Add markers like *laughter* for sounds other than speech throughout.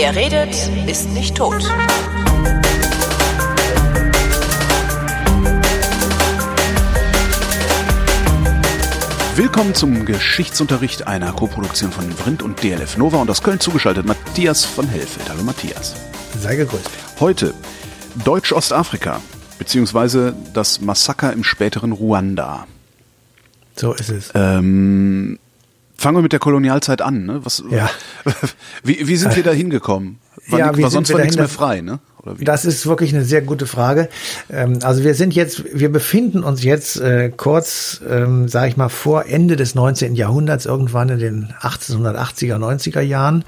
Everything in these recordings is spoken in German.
Wer redet, ist nicht tot. Willkommen zum Geschichtsunterricht einer Koproduktion von Vrindt und DLF Nova und aus Köln zugeschaltet Matthias von Hellfeld. Hallo Matthias. Sei gegrüßt. Heute Deutsch-Ostafrika, beziehungsweise das Massaker im späteren Ruanda. So ist es. Ähm, fangen wir mit der Kolonialzeit an. Ne? Was, Ja. *laughs* Wie, wie sind wir da hingekommen? War, Ja, ni- wie war sonst war nichts mehr frei, ne? Das ist wirklich eine sehr gute Frage. Ähm, Also wir sind jetzt, wir befinden uns jetzt äh, kurz, ähm, sage ich mal, vor Ende des 19. Jahrhunderts, irgendwann in den 1880er, 90er Jahren.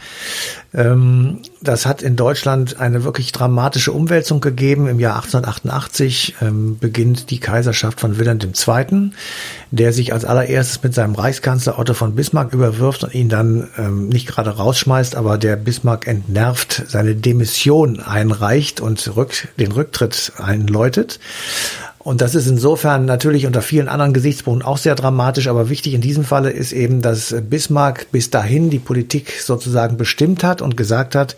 Ähm, Das hat in Deutschland eine wirklich dramatische Umwälzung gegeben. Im Jahr 1888 ähm, beginnt die Kaiserschaft von Wilhelm II., der sich als allererstes mit seinem Reichskanzler Otto von Bismarck überwirft und ihn dann ähm, nicht gerade rausschmeißt, aber der Bismarck entnervt seine Demission einreicht und rück, den Rücktritt einläutet. Und das ist insofern natürlich unter vielen anderen Gesichtspunkten auch sehr dramatisch, aber wichtig in diesem Falle ist eben, dass Bismarck bis dahin die Politik sozusagen bestimmt hat und gesagt hat,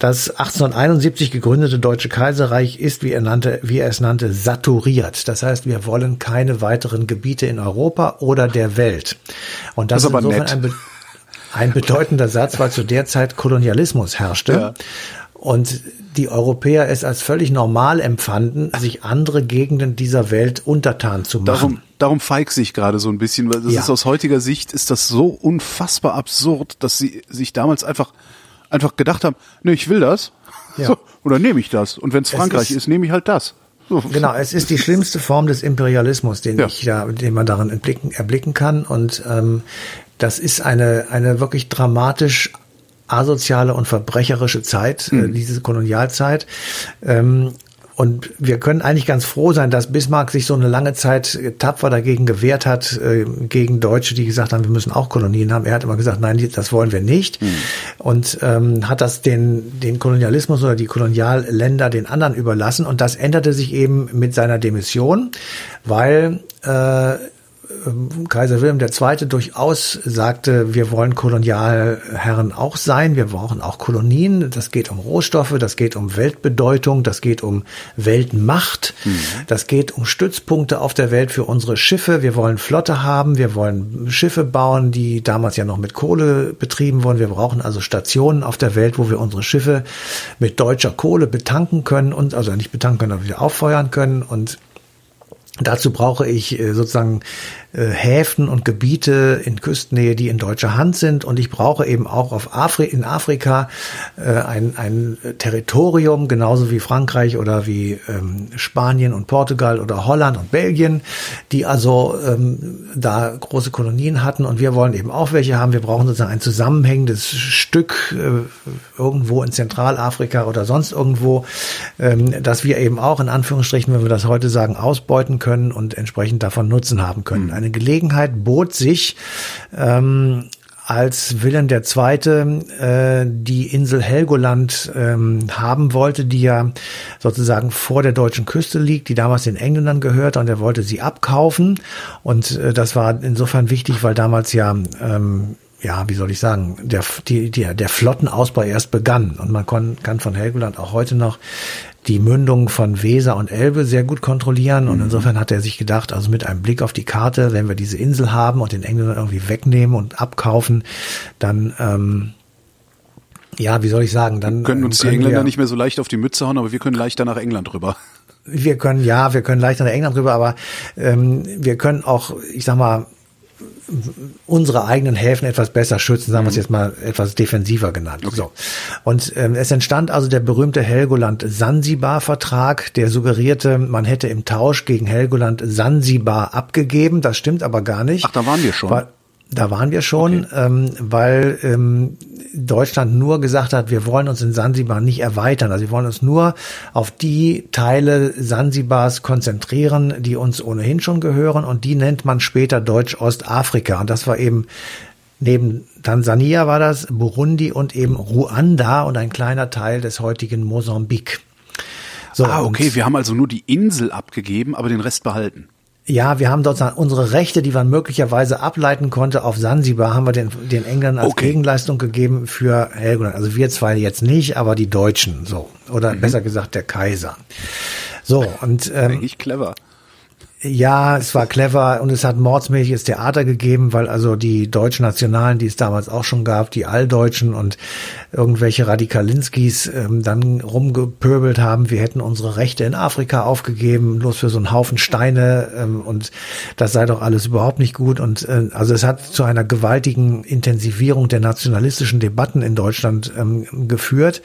das 1871 gegründete Deutsche Kaiserreich ist, wie er, nannte, wie er es nannte, saturiert. Das heißt, wir wollen keine weiteren Gebiete in Europa oder der Welt. Und das, Das ist aber insofern nett. ein, ein bedeutender Satz, weil zu der Zeit Kolonialismus herrschte. Ja. Und die Europäer es als völlig normal empfanden, sich andere Gegenden dieser Welt untertan zu machen. Darum, darum feig sich gerade so ein bisschen, weil das Ja. ist aus heutiger Sicht ist das so unfassbar absurd, dass sie sich damals einfach einfach gedacht haben, ne, ich will das. Ja. So, *laughs* oder nehme ich das? Und wenn es Frankreich ist- ist, nehme ich halt das. So. Genau, es ist die schlimmste Form des Imperialismus, den Ja. ich da, den man darin entblicken, erblicken kann. Und ähm, das ist eine eine wirklich dramatisch asoziale und verbrecherische Zeit, äh, diese Kolonialzeit. Ähm, und wir können eigentlich ganz froh sein, dass Bismarck sich so eine lange Zeit äh, tapfer dagegen gewehrt hat, äh, gegen Deutsche, die gesagt haben, wir müssen auch Kolonien haben. Er hat immer gesagt, nein, das wollen wir nicht. Und ähm, hat das den, den Kolonialismus oder die Kolonialländer den anderen überlassen. Und das änderte sich eben mit seiner Demission, weil äh, Kaiser Wilhelm II. durchaus sagte, wir wollen Kolonialherren auch sein, wir brauchen auch Kolonien, das geht um Rohstoffe, das geht um Weltbedeutung, das geht um Weltmacht, das geht um Stützpunkte auf der Welt für unsere Schiffe, wir wollen Flotte haben, wir wollen Schiffe bauen, die damals ja noch mit Kohle betrieben wurden, wir brauchen also Stationen auf der Welt, wo wir unsere Schiffe mit deutscher Kohle betanken können und also nicht betanken können, aber wieder auffeuern können. Und Dazu brauche ich äh, sozusagen äh, Häfen und Gebiete in Küstennähe, die in deutscher Hand sind. Und ich brauche eben auch auf Afri in Afrika äh, ein, ein Territorium, genauso wie Frankreich oder wie ähm, Spanien und Portugal oder Holland und Belgien, die also ähm, da große Kolonien hatten. Und wir wollen eben auch welche haben. Wir brauchen sozusagen ein zusammenhängendes Stück äh, irgendwo in Zentralafrika oder sonst irgendwo, ähm, dass wir eben auch in Anführungsstrichen, wenn wir das heute sagen, ausbeuten können und entsprechend davon Nutzen haben können. Eine Gelegenheit bot sich, ähm, als Wilhelm II. Äh, die Insel Helgoland ähm, haben wollte, die ja sozusagen vor der deutschen Küste liegt, die damals den Engländern gehörte und er wollte sie abkaufen. Und äh, das war insofern wichtig, weil damals ja ähm, ja, wie soll ich sagen, der, die, die, der Flottenausbau erst begann. Und man kon, kann von Helgoland auch heute noch die Mündung von Weser und Elbe sehr gut kontrollieren. Und insofern hat er sich gedacht, also mit einem Blick auf die Karte, wenn wir diese Insel haben und den Engländern irgendwie wegnehmen und abkaufen, dann, ähm, ja, wie soll ich sagen, dann können ähm, uns die Engländer wir, nicht mehr so leicht auf die Mütze hauen, aber wir können leichter nach England rüber. wir können, ja, wir können leichter nach England rüber, aber ähm, wir können auch, ich sag mal, unsere eigenen Häfen etwas besser schützen, sagen wir es jetzt mal etwas defensiver genannt. So. Und ähm, es entstand also der berühmte Helgoland-Sansibar-Vertrag, der suggerierte, man hätte im Tausch gegen Helgoland Sansibar abgegeben. Das stimmt aber gar nicht. Ach, da waren wir schon. Weil, da waren wir schon, ähm, weil ähm, Deutschland nur gesagt hat, wir wollen uns in Sansibar nicht erweitern. Also wir wollen uns nur auf die Teile Sansibars konzentrieren, die uns ohnehin schon gehören. Und die nennt man später Deutsch-Ostafrika. Und das war eben neben Tansania war das, Burundi und eben Ruanda und ein kleiner Teil des heutigen Mosambik. So, ah, okay, wir haben also nur die Insel abgegeben, aber den Rest behalten. Ja, wir haben dort unsere Rechte, die man möglicherweise ableiten konnte auf Sansibar, haben wir den, den Engländern als Okay. Gegenleistung gegeben für Helgoland. Also wir zwei jetzt nicht, aber die Deutschen so. Oder besser gesagt der Kaiser. So, und ähm, Eigentlich clever. Ja, es war clever und es hat mordsmäßiges Theater gegeben, weil also die deutschen Nationalen, die es damals auch schon gab, die Alldeutschen und irgendwelche Radikalinskis ähm, dann rumgepöbelt haben, wir hätten unsere Rechte in Afrika aufgegeben, bloß für so einen Haufen Steine ähm, und das sei doch alles überhaupt nicht gut. Und äh, also es hat zu einer gewaltigen Intensivierung der nationalistischen Debatten in Deutschland ähm, geführt.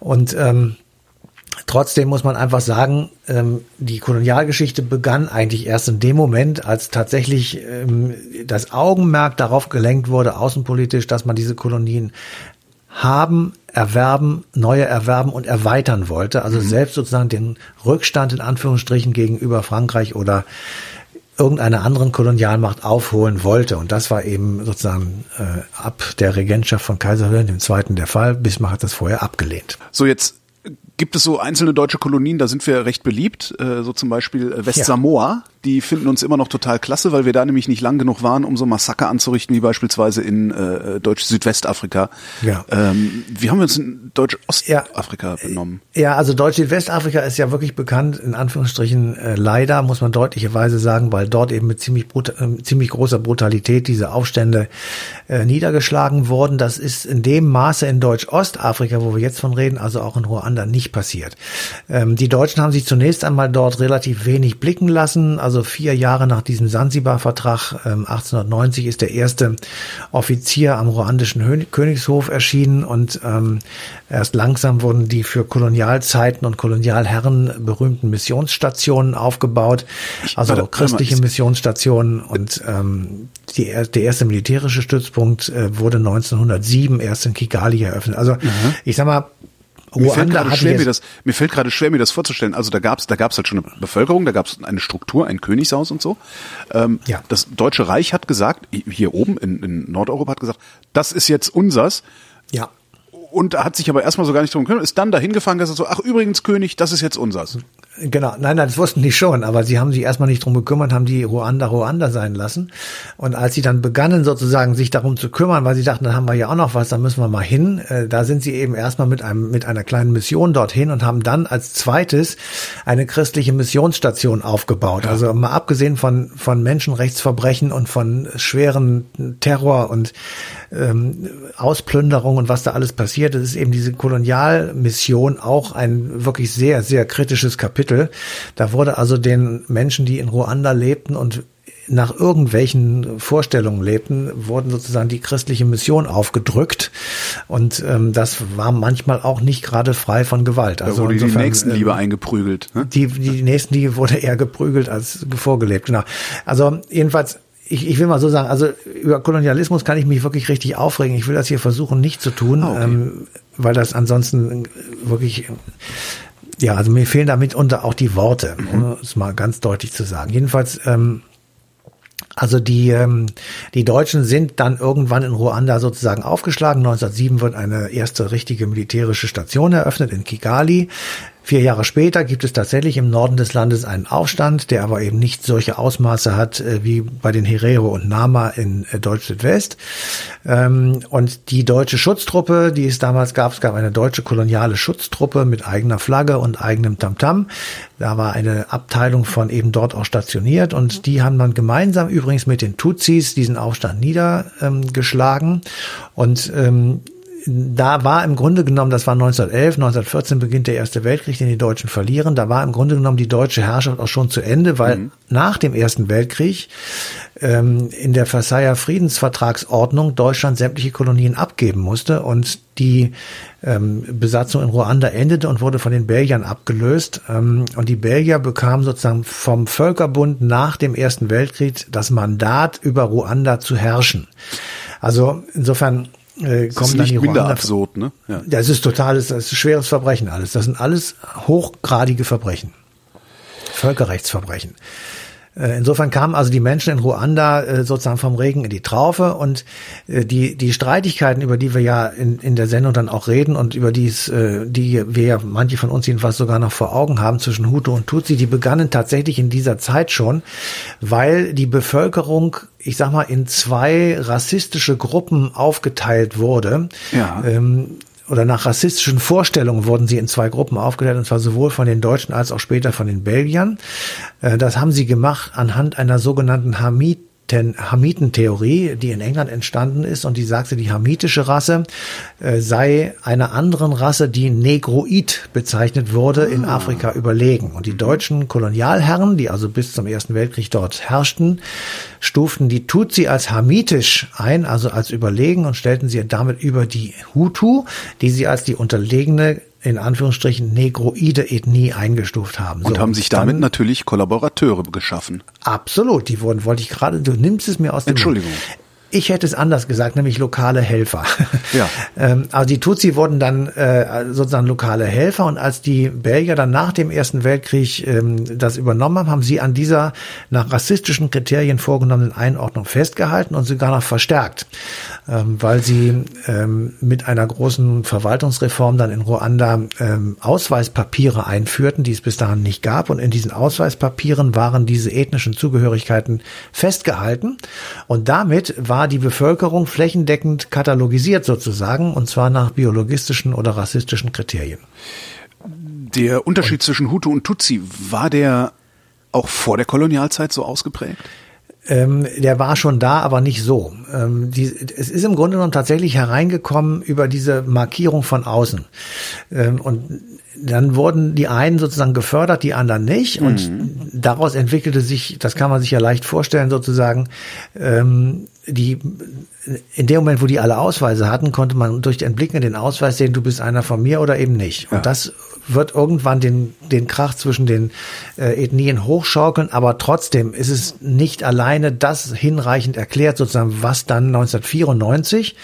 Und ähm, Trotzdem muss man einfach sagen, ähm, die Kolonialgeschichte begann eigentlich erst in dem Moment, als tatsächlich ähm, das Augenmerk darauf gelenkt wurde, außenpolitisch, dass man diese Kolonien haben, erwerben, neue erwerben und erweitern wollte. Also selbst sozusagen den Rückstand in Anführungsstrichen gegenüber Frankreich oder irgendeiner anderen Kolonialmacht aufholen wollte. Und das war eben sozusagen äh, ab der Regentschaft von Kaiser Wilhelm II. der Fall. Bismarck hat das vorher abgelehnt. So, jetzt gibt es so einzelne deutsche Kolonien, da sind wir recht beliebt, äh, so zum Beispiel äh, Westsamoa. Die finden uns immer noch total klasse, weil wir da nämlich nicht lang genug waren, um so Massaker anzurichten, wie beispielsweise in äh, Deutsch-Südwestafrika. Ja. Ähm, wie haben wir uns in Deutsch-Ostafrika benommen? Ja, also Deutsch-Südwestafrika ist ja wirklich bekannt, in Anführungsstrichen äh, leider, muss man deutlicherweise sagen, weil dort eben mit ziemlich, äh, ziemlich großer Brutalität diese Aufstände äh, niedergeschlagen wurden. Das ist in dem Maße in Deutsch-Ostafrika, wo wir jetzt von reden, also auch in Ruanda nicht passiert. Ähm, die Deutschen haben sich zunächst einmal dort relativ wenig blicken lassen. Also vier Jahre nach diesem Sansibar-Vertrag, ähm, 1890, ist der erste Offizier am ruandischen Hö Königshof erschienen und ähm, erst langsam wurden die für Kolonialzeiten und Kolonialherren berühmten Missionsstationen aufgebaut. Also warte, warte christliche ist- Missionsstationen und ähm, die, er- der erste militärische Stützpunkt äh, wurde 1907 erst in Kigali eröffnet. Also ich sag mal, Mir fällt, Ruanda gerade schwer, mir, das, mir fällt gerade schwer, mir das vorzustellen. Also da gab's da gab's halt schon eine Bevölkerung, da gab's eine Struktur, ein Königshaus und so. Ähm, Ja. Das Deutsche Reich hat gesagt, hier oben in, in Nordeuropa hat gesagt, das ist jetzt unsers. ja, Und hat sich aber erstmal so gar nicht drum gekümmert, ist dann dahin gefahren, gesagt so, ach übrigens König, das ist jetzt unsers. Genau, nein, nein, das wussten die schon, aber sie haben sich erstmal nicht drum gekümmert, haben die Ruanda Ruanda sein lassen. Und als sie dann begannen, sozusagen sich darum zu kümmern, weil sie dachten, dann haben wir ja auch noch was, da müssen wir mal hin, äh, da sind sie eben erstmal mit einem, mit einer kleinen Mission dorthin und haben dann als zweites eine christliche Missionsstation aufgebaut. Also mal abgesehen von, von Menschenrechtsverbrechen und von schweren Terror und ähm, Ausplünderung und was da alles passiert, das ist eben diese Kolonialmission auch ein wirklich sehr, sehr kritisches Kapitel. Da wurde also den Menschen, die in Ruanda lebten und nach irgendwelchen Vorstellungen lebten, wurden sozusagen die christliche Mission aufgedrückt. Und ähm, das war manchmal auch nicht gerade frei von Gewalt. Da Also wurde die insofern, Nächstenliebe ähm, eingeprügelt. Ne? die, die Nächstenliebe wurde eher geprügelt als vorgelebt, genau. Also jedenfalls, ich, ich will mal so sagen, also über Kolonialismus kann ich mich wirklich richtig aufregen. Ich will das hier versuchen nicht zu tun, Ah, okay. ähm, weil das ansonsten wirklich, ja, also mir fehlen damit unter auch die Worte, um es mal ganz deutlich zu sagen. Jedenfalls, ähm, also die, ähm, die Deutschen sind dann irgendwann in Ruanda sozusagen aufgeschlagen. 1907 wird eine erste richtige militärische Station eröffnet in Kigali. Vier Jahre später gibt es tatsächlich im Norden des Landes einen Aufstand, der aber eben nicht solche Ausmaße hat äh, wie bei den Herero und Nama in äh, Deutsch-Südwest. Ähm, und die deutsche Schutztruppe, die es damals gab, es gab eine deutsche koloniale Schutztruppe mit eigener Flagge und eigenem Tamtam. Da war eine Abteilung von eben dort auch stationiert und die haben dann gemeinsam übrigens mit den Tutsis diesen Aufstand niedergeschlagen. Und ähm, da war im Grunde genommen, das war 1911, 1914 beginnt der Erste Weltkrieg, den die Deutschen verlieren. Da war im Grunde genommen die deutsche Herrschaft auch schon zu Ende, weil nach dem Ersten Weltkrieg ähm, in der Versailler Friedensvertragsordnung Deutschland sämtliche Kolonien abgeben musste und die ähm, Besatzung in Ruanda endete und wurde von den Belgiern abgelöst. Ähm, und die Belgier bekamen sozusagen vom Völkerbund nach dem Ersten Weltkrieg das Mandat, über Ruanda zu herrschen. Also insofern äh, Das kommen ist dann die Ruanda absurd, ne? Ja. das ist totales, das ist schweres Verbrechen alles. Das sind alles hochgradige Verbrechen. Völkerrechtsverbrechen. Äh, insofern kamen also die Menschen in Ruanda äh, sozusagen vom Regen in die Traufe und äh, die, die Streitigkeiten, über die wir ja in, in der Sendung dann auch reden und über die, die wir manche von uns jedenfalls sogar noch vor Augen haben zwischen Hutu und Tutsi, die begannen tatsächlich in dieser Zeit schon, weil die Bevölkerung ich sag mal, in zwei rassistische Gruppen aufgeteilt wurde. Ja. Ähm, oder nach rassistischen Vorstellungen wurden sie in zwei Gruppen aufgeteilt, und zwar sowohl von den Deutschen als auch später von den Belgiern. Äh, das haben sie gemacht anhand einer sogenannten Hamid Hamitentheorie, die in England entstanden ist und die sagte, die hamitische Rasse äh, sei einer anderen Rasse, die Negroid bezeichnet wurde, in ah. Afrika überlegen. Und die deutschen Kolonialherren, die also bis zum Ersten Weltkrieg dort herrschten, stuften die Tutsi als hamitisch ein, also als überlegen und stellten sie damit über die Hutu, die sie als die unterlegene in Anführungsstrichen negroide Ethnie eingestuft haben. Und so, haben sich damit dann, natürlich Kollaborateure geschaffen. Absolut, die wurden, wollte ich gerade, du nimmst es mir aus dem Entschuldigung. Mund. Ich hätte es anders gesagt, nämlich lokale Helfer. Ja. *laughs* ähm, also die Tutsi wurden dann äh, sozusagen lokale Helfer und als die Belgier dann nach dem Ersten Weltkrieg ähm, das übernommen haben, haben sie an dieser nach rassistischen Kriterien vorgenommenen Einordnung festgehalten und sogar noch verstärkt, ähm, weil sie ähm, mit einer großen Verwaltungsreform dann in Ruanda ähm, Ausweispapiere einführten, die es bis dahin nicht gab. Und in diesen Ausweispapieren waren diese ethnischen Zugehörigkeiten festgehalten. Und damit war war die Bevölkerung flächendeckend katalogisiert sozusagen, und zwar nach biologistischen oder rassistischen Kriterien. Der Unterschied und, zwischen Hutu und Tutsi, war der auch vor der Kolonialzeit so ausgeprägt? Ähm, der war schon da, aber nicht so. Ähm, die, es ist im Grunde genommen tatsächlich hereingekommen über diese Markierung von außen. Ähm, und dann wurden die einen sozusagen gefördert, die anderen nicht. Und mhm. daraus entwickelte sich, das kann man sich ja leicht vorstellen, sozusagen, ähm, die in dem Moment, wo die alle Ausweise hatten, konnte man durch den Blick in den Ausweis sehen, du bist einer von mir oder eben nicht. Und ja. das wird irgendwann den, den Krach zwischen den äh, Ethnien hochschaukeln, aber trotzdem ist es nicht alleine das hinreichend erklärt, sozusagen, was dann 1994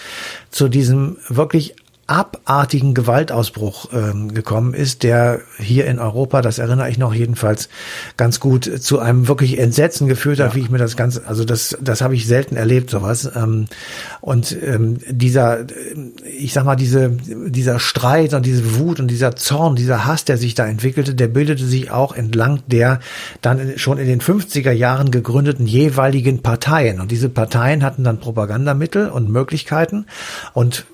zu diesem wirklich abartigen Gewaltausbruch ähm, gekommen ist, der hier in Europa, das erinnere ich noch jedenfalls ganz gut, zu einem wirklich Entsetzen geführt hat, ja. wie ich mir das Ganze, also das, das habe ich selten erlebt, sowas. Ähm, und ähm, dieser, ich sag mal, diese, dieser Streit und diese Wut und dieser Zorn, dieser Hass, der sich da entwickelte, der bildete sich auch entlang der dann schon in den 50er Jahren gegründeten jeweiligen Parteien. Und diese Parteien hatten dann Propagandamittel und Möglichkeiten und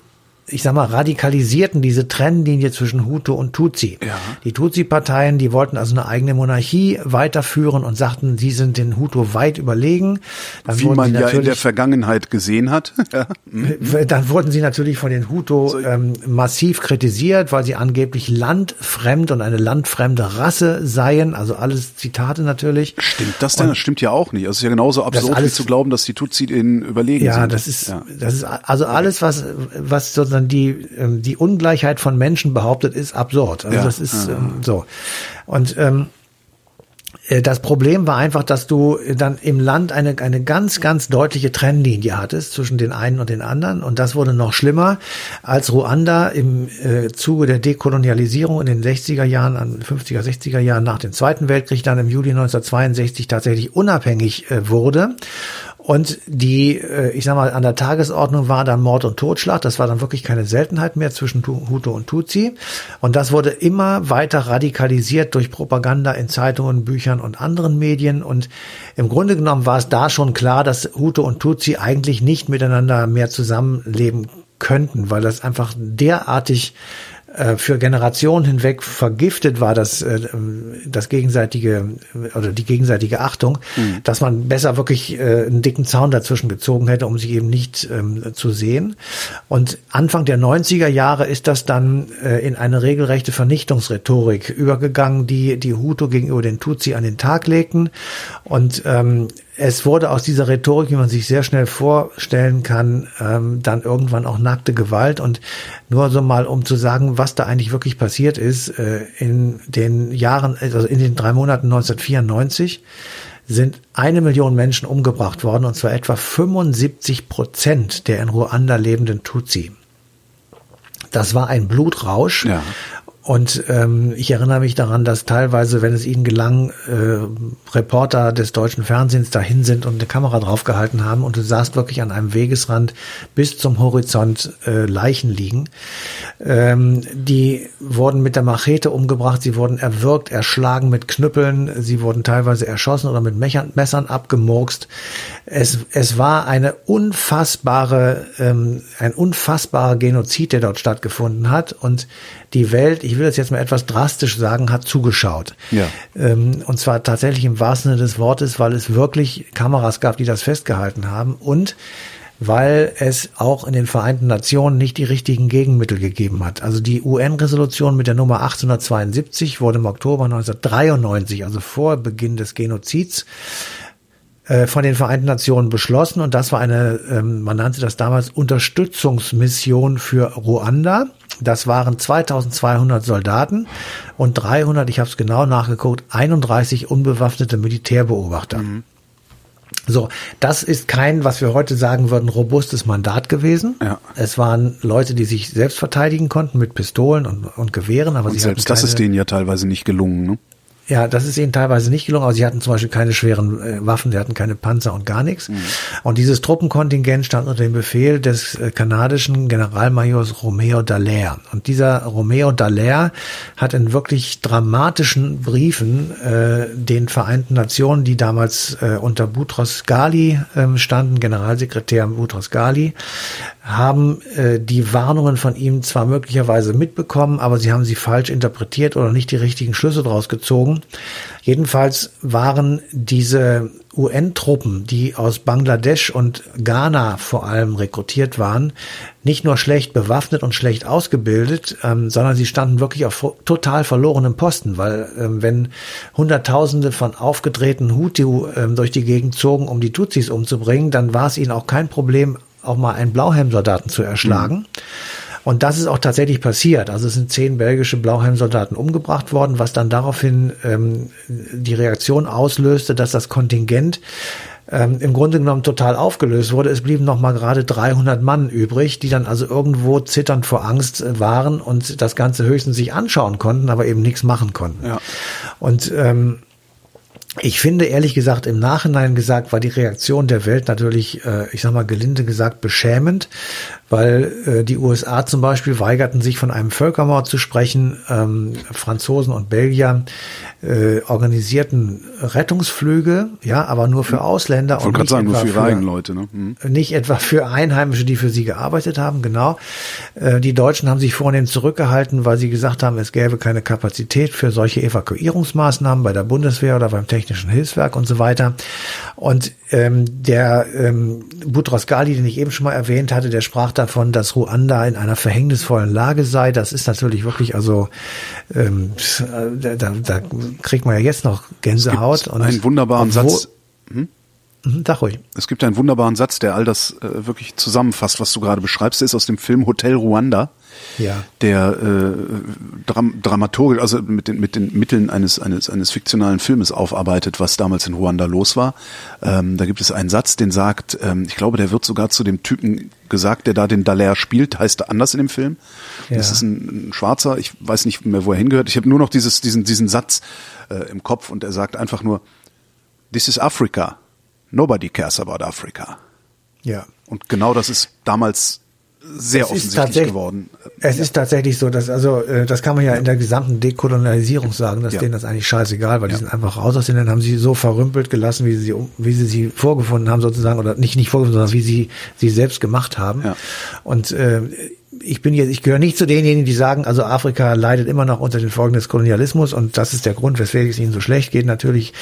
ich sag mal, radikalisierten diese Trennlinie zwischen Hutu und Tutsi. Ja. Die Tutsi-Parteien, die wollten also eine eigene Monarchie weiterführen und sagten, sie sind den Hutu weit überlegen. Dann Wie man ja in der Vergangenheit gesehen hat. *laughs* Mhm. Dann wurden sie natürlich von den Hutu ähm, massiv kritisiert, weil sie angeblich landfremd und eine landfremde Rasse seien. Also alles Zitate natürlich. Stimmt das denn? Und das stimmt ja auch nicht. Also es ist ja genauso absurd, alles, wie zu glauben, dass die Tutsi den überlegen ja, sind. Das ist, ja, das ist also alles, was, was sozusagen sondern die, ähm, die Ungleichheit von Menschen behauptet, ist absurd. Also ja. das ist ähm, so. Und ähm, äh, das Problem war einfach, dass du dann im Land eine, eine ganz, ganz deutliche Trennlinie hattest zwischen den einen und den anderen. Und das wurde noch schlimmer, als Ruanda im äh, Zuge der Dekolonialisierung in den 60er Jahren, an 50er, 60er Jahren nach dem Zweiten Weltkrieg, dann im Juli 1962 tatsächlich unabhängig äh, wurde. Und die, äh, ich sag mal, an der Tagesordnung war dann Mord und Totschlag. Das war dann wirklich keine Seltenheit mehr zwischen Hutu und Tutsi. Und das wurde immer weiter radikalisiert durch Propaganda in Zeitungen, Büchern und anderen Medien. Und im Grunde genommen war es da schon klar, dass Hutu und Tutsi eigentlich nicht miteinander mehr zusammenleben könnten, weil das einfach derartig für Generationen hinweg vergiftet war das, äh, das gegenseitige oder die gegenseitige Achtung, mhm. dass man besser wirklich äh, einen dicken Zaun dazwischen gezogen hätte, um sich eben nicht ähm, zu sehen. Und Anfang der 90er Jahre ist das dann in eine regelrechte Vernichtungsrhetorik übergegangen, die die Hutu gegenüber den Tutsi an den Tag legten. Und ähm, es wurde aus dieser Rhetorik, wie man sich sehr schnell vorstellen kann, ähm, dann irgendwann auch nackte Gewalt. Und nur so mal, um zu sagen, was da eigentlich wirklich passiert ist, äh, in den Jahren, also in den drei Monaten 1994 sind eine Million Menschen umgebracht worden, und zwar etwa 75 Prozent der in Ruanda lebenden Tutsi. Das war ein Blutrausch. Ja. Und ähm, ich erinnere mich daran, dass teilweise, wenn es ihnen gelang, äh, Reporter des deutschen Fernsehens dahin sind und eine Kamera draufgehalten haben und du sahst wirklich an einem Wegesrand bis zum Horizont äh, Leichen liegen. Ähm, die wurden mit der Machete umgebracht, sie wurden erwürgt, erschlagen mit Knüppeln, sie wurden teilweise erschossen oder mit Messern abgemurkst. Es, es war eine unfassbare, ähm, ein unfassbarer Genozid, der dort stattgefunden hat und die Welt, ich will das jetzt mal etwas drastisch sagen, hat zugeschaut. Ja. Ähm, und zwar tatsächlich im wahrsten Sinne des Wortes, weil es wirklich Kameras gab, die das festgehalten haben und weil es auch in den Vereinten Nationen nicht die richtigen Gegenmittel gegeben hat. Also die UN-Resolution mit der Nummer 1872 wurde im Oktober 1993, also vor Beginn des Genozids, von den Vereinten Nationen beschlossen und das war eine, ähm, man nannte das damals Unterstützungsmission für Ruanda. Das waren 2200 Soldaten und 300, ich habe es genau nachgeguckt, 31 unbewaffnete Militärbeobachter. Mhm. So, das ist kein, was wir heute sagen würden, robustes Mandat gewesen. Ja. Es waren Leute, die sich selbst verteidigen konnten mit Pistolen und, und Gewehren, aber und sie selbst das ist denen ja teilweise nicht gelungen. Ne? Ja, das ist ihnen teilweise nicht gelungen, aber sie hatten zum Beispiel keine schweren äh, Waffen, sie hatten keine Panzer und gar nichts. Mhm. Und dieses Truppenkontingent stand unter dem Befehl des äh, kanadischen Generalmajors Romeo Dallaire. Und dieser Romeo Dallaire hat in wirklich dramatischen Briefen äh, den Vereinten Nationen, die damals äh, unter Boutros Ghali äh, standen, Generalsekretär Boutros Ghali, haben äh, die Warnungen von ihm zwar möglicherweise mitbekommen, aber sie haben sie falsch interpretiert oder nicht die richtigen Schlüsse daraus gezogen. Jedenfalls waren diese UN-Truppen, die aus Bangladesch und Ghana vor allem rekrutiert waren, nicht nur schlecht bewaffnet und schlecht ausgebildet, ähm, sondern sie standen wirklich auf total verlorenem Posten, weil ähm, wenn Hunderttausende von aufgedrehten Hutu ähm, durch die Gegend zogen, um die Tutsis umzubringen, dann war es ihnen auch kein Problem, auch mal einen Blauhelmsoldaten zu erschlagen. Mhm. Und das ist auch tatsächlich passiert. Also es sind zehn belgische Blauhelmsoldaten umgebracht worden, was dann daraufhin ähm, die Reaktion auslöste, dass das Kontingent ähm, im Grunde genommen total aufgelöst wurde. Es blieben noch mal gerade 300 Mann übrig, die dann also irgendwo zitternd vor Angst äh, waren und das Ganze höchstens sich anschauen konnten, aber eben nichts machen konnten. Ja. Und ähm, ich finde ehrlich gesagt, im Nachhinein gesagt, war die Reaktion der Welt natürlich, äh, ich sag mal gelinde gesagt, beschämend, weil äh, die USA zum Beispiel weigerten sich von einem Völkermord zu sprechen. Ähm, Franzosen und Belgier äh, organisierten Rettungsflüge, ja, aber nur für Ausländer ich und nicht sagen, etwa nur für, für eigene Leute, ne? Mhm. nicht etwa für Einheimische, die für sie gearbeitet haben. Genau. Äh, die Deutschen haben sich vornehm zurückgehalten, weil sie gesagt haben, es gäbe keine Kapazität für solche Evakuierungsmaßnahmen bei der Bundeswehr oder beim Technischen Hilfswerk und so weiter. Und ähm, der ähm, Boutros Ghali, den ich eben schon mal erwähnt hatte, der sprach davon, dass Ruanda in einer verhängnisvollen Lage sei. Das ist natürlich wirklich, also ähm, da, da kriegt man ja jetzt noch Gänsehaut. und einen wunderbaren obwohl, Satz. Hm? Mhm, sag ruhig. Es gibt einen wunderbaren Satz, der all das äh, wirklich zusammenfasst, was du gerade beschreibst. Der ist aus dem Film Hotel Ruanda. Ja. Der äh, Dram dramaturgisch, also mit den, mit den Mitteln eines, eines, eines fiktionalen Filmes aufarbeitet, was damals in Ruanda los war. Ähm, da gibt es einen Satz, den sagt, ähm, ich glaube, der wird sogar zu dem Typen gesagt, der da den Dallaire spielt, heißt er anders in dem Film. Ja. Das ist ein, ein Schwarzer, ich weiß nicht mehr, wo er hingehört. Ich habe nur noch dieses, diesen, diesen Satz äh, im Kopf und er sagt einfach nur, This is Africa. Nobody cares about Africa. Ja. Und genau das ist damals sehr es offensichtlich geworden. Es ja. ist tatsächlich so, dass also äh, das kann man ja, ja, in der gesamten Dekolonialisierung sagen, dass ja. denen das eigentlich scheißegal, weil die sind einfach raus aus den Ländern, haben sie so verrümpelt gelassen, wie sie wie sie sie vorgefunden haben sozusagen oder nicht nicht vorgefunden, sondern wie sie sie selbst gemacht haben. Und äh, ich bin jetzt, ich gehöre nicht zu denjenigen, die sagen, also Afrika leidet immer noch unter den Folgen des Kolonialismus und das ist der Grund, weswegen es ihnen so schlecht geht. Natürlich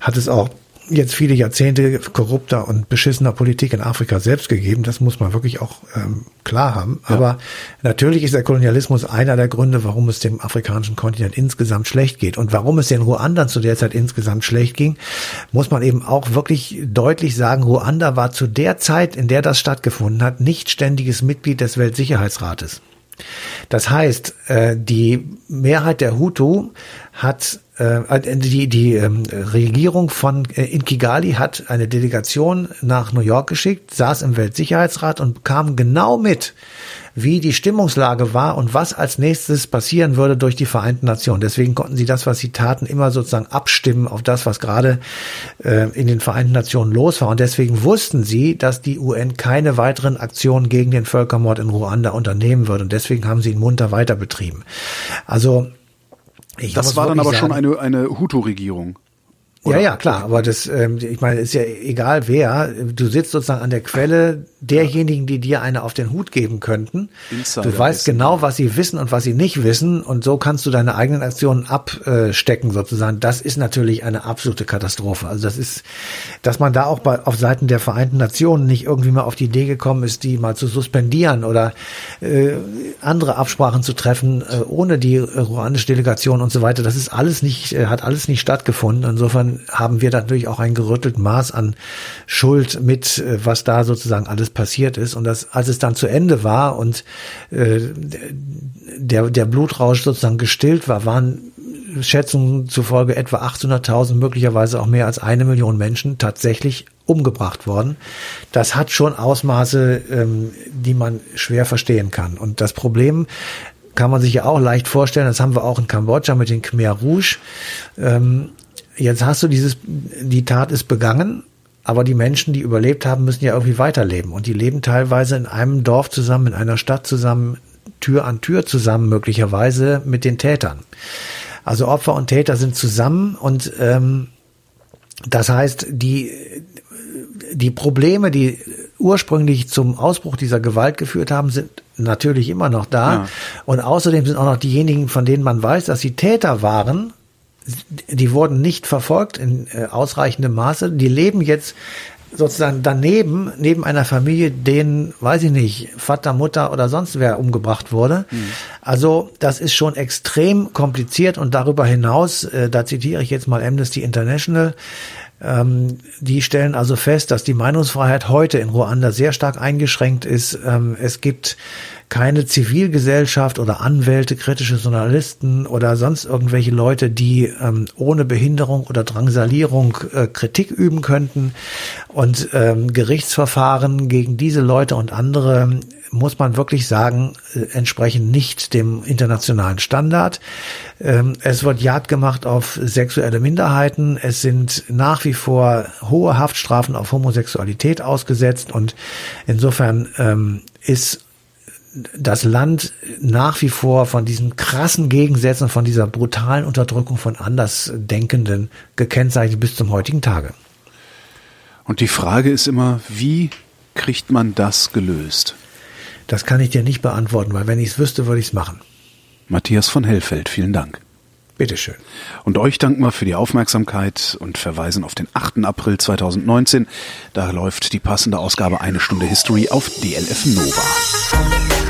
hat es auch jetzt viele Jahrzehnte korrupter und beschissener Politik in Afrika selbst gegeben. Das muss man wirklich auch ähm, klar haben. Ja. Aber natürlich ist der Kolonialismus einer der Gründe, warum es dem afrikanischen Kontinent insgesamt schlecht geht. Und warum es den Ruandern zu der Zeit insgesamt schlecht ging, muss man eben auch wirklich deutlich sagen, Ruanda war zu der Zeit, in der das stattgefunden hat, nicht ständiges Mitglied des Weltsicherheitsrates. Das heißt, äh, die Mehrheit der Hutu hat äh, die die ähm, Regierung von äh, in Kigali hat eine Delegation nach New York geschickt, saß im Weltsicherheitsrat und bekam genau mit, wie die Stimmungslage war und was als nächstes passieren würde durch die Vereinten Nationen. Deswegen konnten sie das, was sie taten, immer sozusagen abstimmen auf das, was gerade äh, in den Vereinten Nationen los war. Und deswegen wussten sie, dass die UN keine weiteren Aktionen gegen den Völkermord in Ruanda unternehmen würde. Und deswegen haben sie ihn munter weiter betrieben. Also ich das war dann aber sagen. schon eine, eine Hutu-Regierung. Oder? Ja, ja, klar, aber das, ähm, ich meine, ist ja egal wer. Du sitzt sozusagen an der Quelle derjenigen, die dir eine auf den Hut geben könnten. Insider du weißt genau, was sie wissen und was sie nicht wissen und so kannst du deine eigenen Aktionen abstecken sozusagen. Das ist natürlich eine absolute Katastrophe. Also das ist, dass man da auch bei, auf Seiten der Vereinten Nationen nicht irgendwie mal auf die Idee gekommen ist, die mal zu suspendieren oder äh, andere Absprachen zu treffen, äh, ohne die ruandische Delegation und so weiter. Das ist alles nicht, äh, hat alles nicht stattgefunden. Insofern haben wir natürlich auch ein gerüttelt Maß an Schuld mit, äh, was da sozusagen alles passiert ist. Und das, als es dann zu Ende war und äh, der, der Blutrausch sozusagen gestillt war, waren Schätzungen zufolge etwa 800.000, möglicherweise auch mehr als eine Million Menschen tatsächlich umgebracht worden. Das hat schon Ausmaße, ähm, die man schwer verstehen kann. Und das Problem kann man sich ja auch leicht vorstellen, das haben wir auch in Kambodscha mit den Khmer Rouge. Ähm, jetzt hast du dieses, die Tat ist begangen, aber die Menschen, die überlebt haben, müssen ja irgendwie weiterleben. Und die leben teilweise in einem Dorf zusammen, in einer Stadt zusammen, Tür an Tür zusammen, möglicherweise mit den Tätern. Also Opfer und Täter sind zusammen und ähm, das heißt, die, die Probleme, die ursprünglich zum Ausbruch dieser Gewalt geführt haben, sind natürlich immer noch da. Ja. Und außerdem sind auch noch diejenigen, von denen man weiß, dass sie Täter waren, die wurden nicht verfolgt in äh, ausreichendem Maße. Die leben jetzt sozusagen daneben, neben einer Familie, denen, weiß ich nicht, Vater, Mutter oder sonst wer umgebracht wurde. Mhm. Also das ist schon extrem kompliziert und darüber hinaus, äh, da zitiere ich jetzt mal Amnesty International, ähm, die stellen also fest, dass die Meinungsfreiheit heute in Ruanda sehr stark eingeschränkt ist. Ähm, es gibt keine Zivilgesellschaft oder Anwälte, kritische Journalisten oder sonst irgendwelche Leute, die ähm, ohne Behinderung oder Drangsalierung äh, Kritik üben könnten. Und ähm, Gerichtsverfahren gegen diese Leute und andere muss man wirklich sagen, äh, entsprechen nicht dem internationalen Standard. Ähm, es wird Jagd gemacht auf sexuelle Minderheiten. Es sind nach wie vor hohe Haftstrafen auf Homosexualität ausgesetzt und insofern ähm, ist das Land nach wie vor von diesen krassen Gegensätzen, von dieser brutalen Unterdrückung von Andersdenkenden gekennzeichnet bis zum heutigen Tage. Und die Frage ist immer, wie kriegt man das gelöst? Das kann ich dir nicht beantworten, weil wenn ich es wüsste, würde ich es machen. Matthias von Hellfeld, vielen Dank. Bitteschön. Und euch danken wir für die Aufmerksamkeit und verweisen auf den 8. April 2019. Da läuft die passende Ausgabe Eine Stunde History auf DLF Nova.